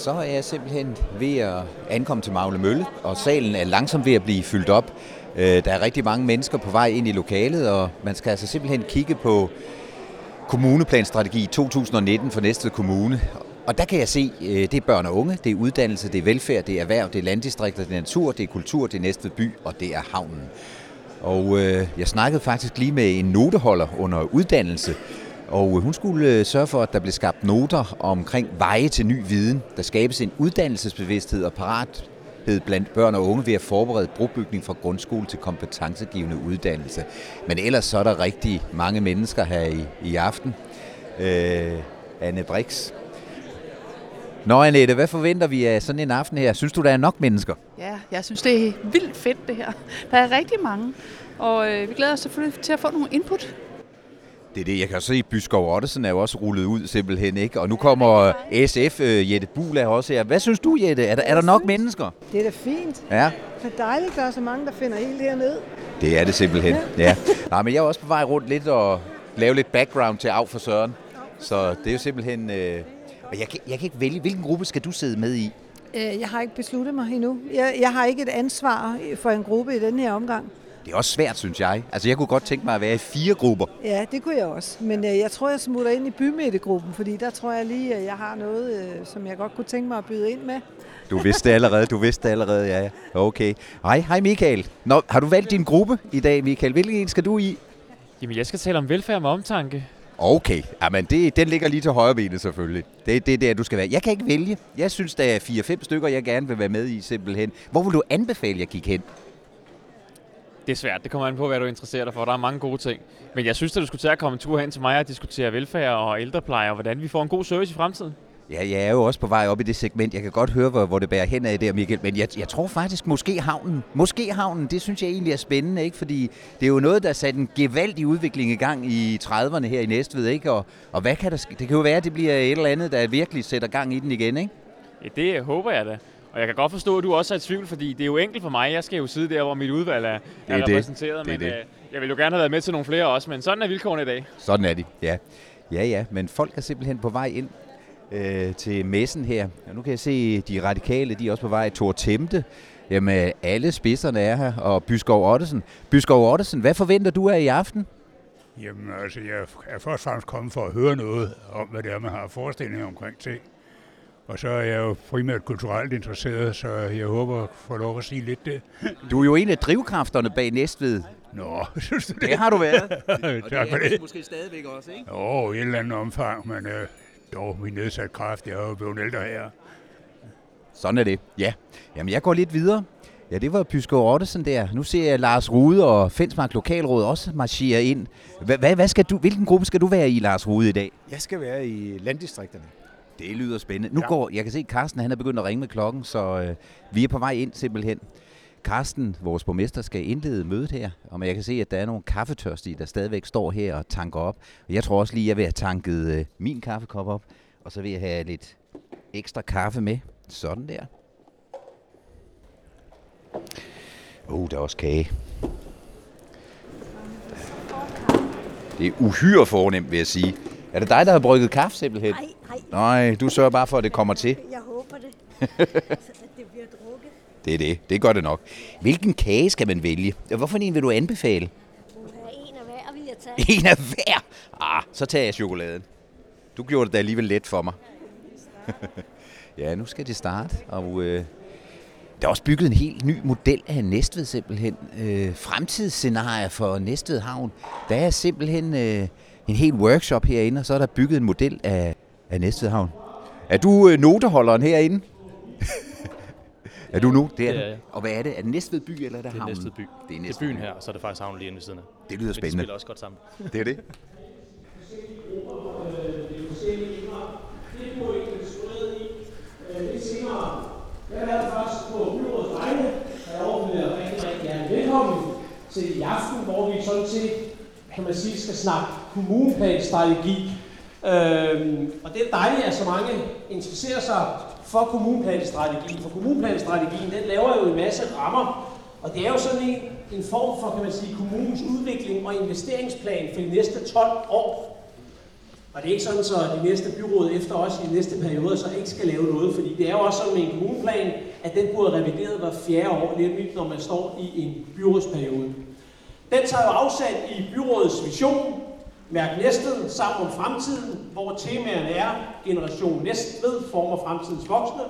så er jeg simpelthen ved at ankomme til Magle Mølle, og salen er langsomt ved at blive fyldt op. Øh, der er rigtig mange mennesker på vej ind i lokalet, og man skal altså simpelthen kigge på kommuneplanstrategi 2019 for næste Kommune. Og der kan jeg se, øh, det er børn og unge, det er uddannelse, det er velfærd, det er erhverv, det er landdistrikter, det er natur, det er kultur, det er Næstved by, og det er havnen. Og øh, jeg snakkede faktisk lige med en noteholder under uddannelse, og øh, hun skulle øh, sørge for, at der blev skabt noter omkring veje til ny viden. Der skabes en uddannelsesbevidsthed og parathed blandt børn og unge ved at forberede brobygning fra grundskole til kompetencegivende uddannelse. Men ellers så er der rigtig mange mennesker her i, i aften. Øh, Anne Brix. Nå Annette, hvad forventer vi af sådan en aften her? Synes du, der er nok mennesker? Ja, jeg synes, det er vildt fedt det her. Der er rigtig mange, og øh, vi glæder os selvfølgelig til at få nogle input. Det er det. Jeg kan se, at Byskov Ottesen er jo også rullet ud simpelthen, ikke? Og nu kommer SF, øh, Jette Buhl er også her. Hvad synes du, Jette? Er der, er der nok mennesker? Det er da fint. Ja, Det er dejligt, at der er så mange, der finder helt herned. det er det simpelthen. Ja. Nej, men jeg er også på vej rundt lidt og lave lidt background til Af for Søren. Så det er jo simpelthen... Øh... Og jeg kan, jeg kan ikke vælge, hvilken gruppe skal du sidde med i? Øh, Jeg har ikke besluttet mig endnu. Jeg, jeg har ikke et ansvar for en gruppe i den her omgang. Det er også svært, synes jeg. Altså, jeg kunne godt tænke mig at være i fire grupper. Ja, det kunne jeg også. Men øh, jeg tror, jeg smutter ind i bymidtegruppen, fordi der tror jeg lige, at jeg har noget, øh, som jeg godt kunne tænke mig at byde ind med. Du vidste det allerede, du vidste det allerede, ja. ja. Okay. Hej, hej Michael. Nå, har du valgt din gruppe i dag, Michael? Hvilken en skal du i? Jamen, jeg skal tale om velfærd med omtanke. Okay, Jamen, det, den ligger lige til højre benet selvfølgelig. Det, det er der, du skal være. Jeg kan ikke vælge. Jeg synes, der er 4-5 stykker, jeg gerne vil være med i simpelthen. Hvor vil du anbefale, jeg gik hen? Det er svært. Det kommer an på, hvad du interesserer dig for. Der er mange gode ting. Men jeg synes, at du skulle til at komme en tur hen til mig og diskutere velfærd og ældrepleje, og hvordan vi får en god service i fremtiden. Ja, jeg er jo også på vej op i det segment. Jeg kan godt høre, hvor, hvor det bærer hen af der, Michael. Men jeg, jeg tror faktisk, måske havnen. Måske havnen, det synes jeg egentlig er spændende, ikke? Fordi det er jo noget, der satte en gevaldig udvikling i gang i 30'erne her i Næstved, ikke? Og, og hvad kan der ske? Det kan jo være, at det bliver et eller andet, der virkelig sætter gang i den igen, ikke? Ja, det håber jeg da. Og jeg kan godt forstå, at du også er i tvivl, fordi det er jo enkelt for mig. Jeg skal jo sidde der, hvor mit udvalg er, er er det. repræsenteret. Det er men det. Øh, jeg vil jo gerne have været med til nogle flere også, men sådan er vilkårene i dag. Sådan er de, ja. Ja, ja, men folk er simpelthen på vej ind øh, til messen her. Og nu kan jeg se, de radikale, de er også på vej. Thor Temte, jamen alle spidserne er her, og Byskov Ottesen. Byskov Ottesen, hvad forventer du af i aften? Jamen altså, jeg er først og fremmest kommet for at høre noget om, hvad det er, man har forestillinger omkring ting. Og så er jeg jo primært kulturelt interesseret, så jeg håber at få lov at sige lidt det. Du er jo en af drivkræfterne bag Næstved. Nå, synes du Det har du været. tak for det. måske stadigvæk også, ikke? Åh, i et eller andet omfang, men øh, dog min nedsat kraft. Jeg er jo blevet ældre her. Sådan er det, ja. Jamen, jeg går lidt videre. Ja, det var Pyskov Ottesen der. Nu ser jeg Lars Rude og Fensmark Lokalråd også marchere ind. Hvad, hvad skal du, hvilken gruppe skal du være i, Lars Rude, i dag? Jeg skal være i landdistrikterne. Det lyder spændende. Nu ja. Går, jeg kan se, at Carsten han er begyndt at ringe med klokken, så øh, vi er på vej ind simpelthen. Carsten, vores borgmester, skal indlede mødet her, og jeg kan se, at der er nogle kaffetørstige, der stadigvæk står her og tanker op. Og jeg tror også lige, at jeg vil have tanket øh, min kaffekop op, og så vil jeg have lidt ekstra kaffe med. Sådan der. Oh, der er også kage. Det er uhyre fornemt, vil jeg sige. Er det dig, der har brygget kaffe simpelthen? Nej, nej, du sørger bare for, at det kommer til. jeg håber det, at det bliver drukket. Det er det. Det gør det nok. Hvilken kage skal man vælge? Hvorfor en vil du anbefale? En af hver, vil jeg tage. En af hver? Ah, så tager jeg chokoladen. Du gjorde det da alligevel let for mig. ja, nu skal det starte. Og øh, der er også bygget en helt ny model af Næstved simpelthen. Øh, fremtidsscenarier for Næstved Havn. Der er simpelthen øh, en helt workshop herinde, og så er der bygget en model af, af Næstved Havn. Er du øh, noteholderen herinde? er du nu? Det er, Det er jeg. Og hvad er det? Er det Næstved by, eller er det, Det er havnen? Næstved by. Det er, Det er Næstved byen by. her, og så er det faktisk havnen lige inde ved siden af. Det lyder Men de spændende. spiller også godt sammen. Det er det. Jeg er først på byrådets vegne, og jeg overbyder rigtig, rigtig gerne velkommen til i aften, hvor vi sådan set, kan man sige, skal snakke kommuneplanstrategi. Øhm, og det er dejligt, at så mange interesserer sig for kommuneplanstrategien, for kommuneplanstrategien, den laver jo en masse rammer, og det er jo sådan en, en form for, kan man sige, kommunens udvikling og investeringsplan for de næste 12 år. Og det er ikke sådan, så de næste byråd efter os i de næste periode så ikke skal lave noget, fordi det er jo også sådan med en kommuneplan, at den bliver revideret hver fjerde år, nemlig når man står i en byrådsperiode. Den tager jo afsat i byrådets vision, Mærk Næstved sammen om fremtiden, hvor temaerne er Generation Næstved former fremtidens voksne.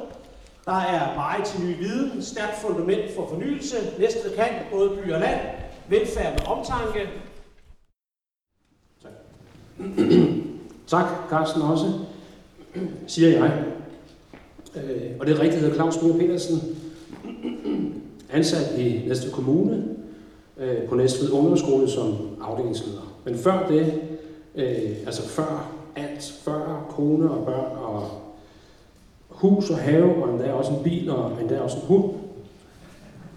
Der er veje til ny viden, stærkt fundament for fornyelse, Næstved kan både by og land, velfærd med omtanke. Tak. tak, Carsten også, siger jeg. Øh, og det er rigtigt, hedder Claus Møller Petersen, ansat i Næstved Kommune, øh, på Næstved Ungdomsskole som afdelingsleder. Men før det, øh, altså før alt, før kone og børn og hus og have, og endda også en bil og endda også en hund,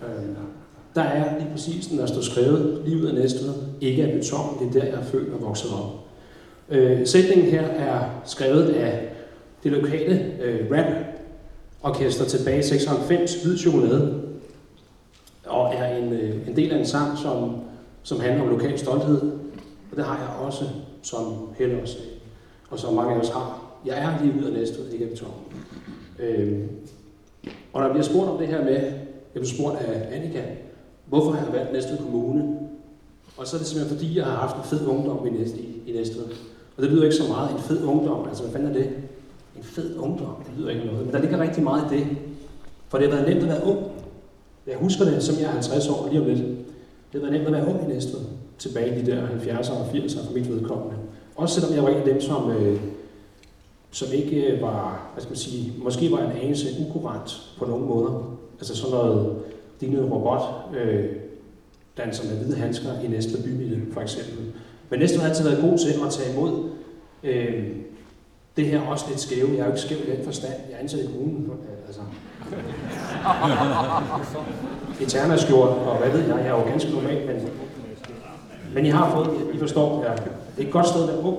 øh, der er lige præcis, den der står skrevet, livet er næste ikke af beton, det er der, jeg er født og vokset op. Øh, sætningen her er skrevet af det lokale øh, rap-orkester tilbage i 96, Hvid Chokolade, og er en, øh, en del af en sang, som, som handler om lokal stolthed. Og det har jeg også, som Helle også sagde, og som mange af os har. Jeg er lige ude af Næstved, ikke af beton. Øhm, og når jeg bliver spurgt om det her med, jeg blev spurgt af Annika, hvorfor jeg har valgt Næstved Kommune? Og så er det simpelthen fordi, jeg har haft en fed ungdom i, næste, i, i Næstved. Og det lyder ikke så meget en fed ungdom. Altså, hvad fanden er det? En fed ungdom, det lyder ikke noget. Men der ligger rigtig meget i det. For det har været nemt at være ung. Jeg husker det, som jeg er 50 år lige om lidt. Det har været nemt at være ung i Næstved. Tilbage i de der 70'ere og 80'ere for mit vedkommende. Også selvom jeg var en af dem, som, øh, som ikke øh, var, hvad skal man sige, måske var en anelse ukurant på nogle måder. Altså sådan noget lignende robot, øh, danser med hvide handsker i næste bymiljø, for eksempel. Men næste har altid været god til at tage imod øh, det her også lidt skæve. Jeg er jo ikke skæv i den forstand. Jeg er ansat i kommunen. Altså. Eterna-skjort, og hvad ved jeg, jeg er jo ganske normal, men, men I har fået, I forstår, ja, det er et godt sted at være ung,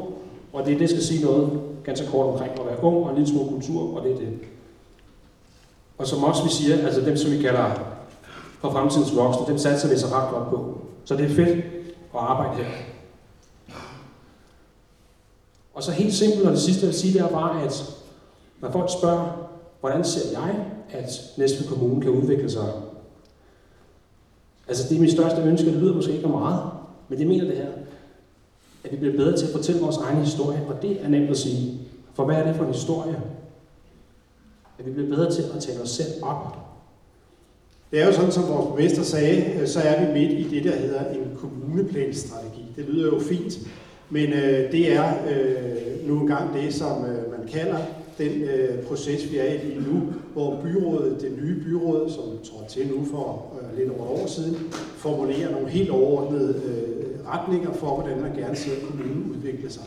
og det er det, skal sige noget ganske kort omkring at være ung og en lille smule kultur, og det er det. Og som også vi siger, altså dem, som vi kalder for fremtidens voksne, dem satser vi så ret godt på. Så det er fedt at arbejde her. Og så helt simpelt, og det sidste jeg vil sige, det er bare, at når folk spørger, hvordan ser jeg, at Næstved Kommune kan udvikle sig? Altså det er mit største ønske, det lyder måske ikke meget, men det mener det her, at vi bliver bedre til at fortælle vores egen historie, og det er nemt at sige. For hvad er det for en historie? At vi bliver bedre til at tale os selv op. Det er jo sådan, som vores borgmester sagde, øh, så er vi midt i det, der hedder en kommuneplanstrategi. Det lyder jo fint, men øh, det er øh, nu engang det, som øh, man kalder den øh, proces, vi er i lige nu, hvor byrådet, det nye byråd, som trådte til nu for øh, lidt over et år siden, formulerer nogle helt overordnede øh, retninger for, hvordan man gerne ser kommunen udvikle sig.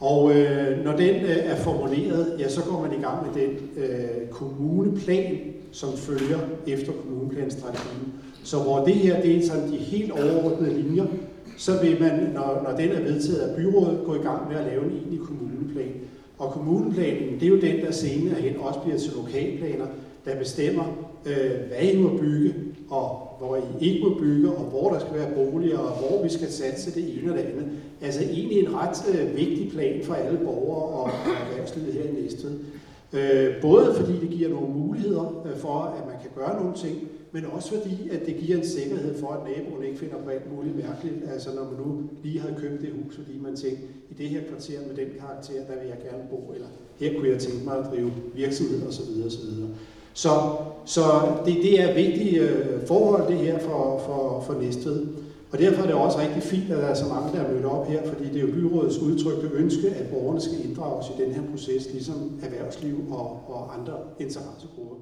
Og øh, når den øh, er formuleret, ja, så går man i gang med den øh, kommuneplan, som følger efter kommuneplanstrategien. Så hvor det her, det er sådan de helt overordnede linjer, så vil man, når, når den er vedtaget af byrådet, gå i gang med at lave en egentlig kommuneplan. Og kommuneplanen, det er jo den, der senere hen også bliver til lokalplaner, der bestemmer, øh, hvad I må bygge, og hvor I ikke må bygge, og hvor der skal være boliger, og hvor vi skal satse det ene og det andet. Altså egentlig en ret øh, vigtig plan for alle borgere og, erhvervslivet her i Næstved. Øh, både fordi det giver nogle muligheder øh, for, at man kan gøre nogle ting, men også fordi, at det giver en sikkerhed for, at naboen ikke finder på alt muligt mærkeligt. Altså når man nu lige har købt det hus, fordi man tænker, i det her kvarter med den karakter, der vil jeg gerne bo, eller her kunne jeg tænke mig at drive virksomhed osv. osv. Så, så det, det er vigtige øh, forhold, det her for, for, for Næstved. Og derfor er det også rigtig fint, at der er så mange, der er mødt op her, fordi det er jo byrådets udtrykte ønske, at borgerne skal inddrages i den her proces, ligesom erhvervsliv og, og andre interessegrupper.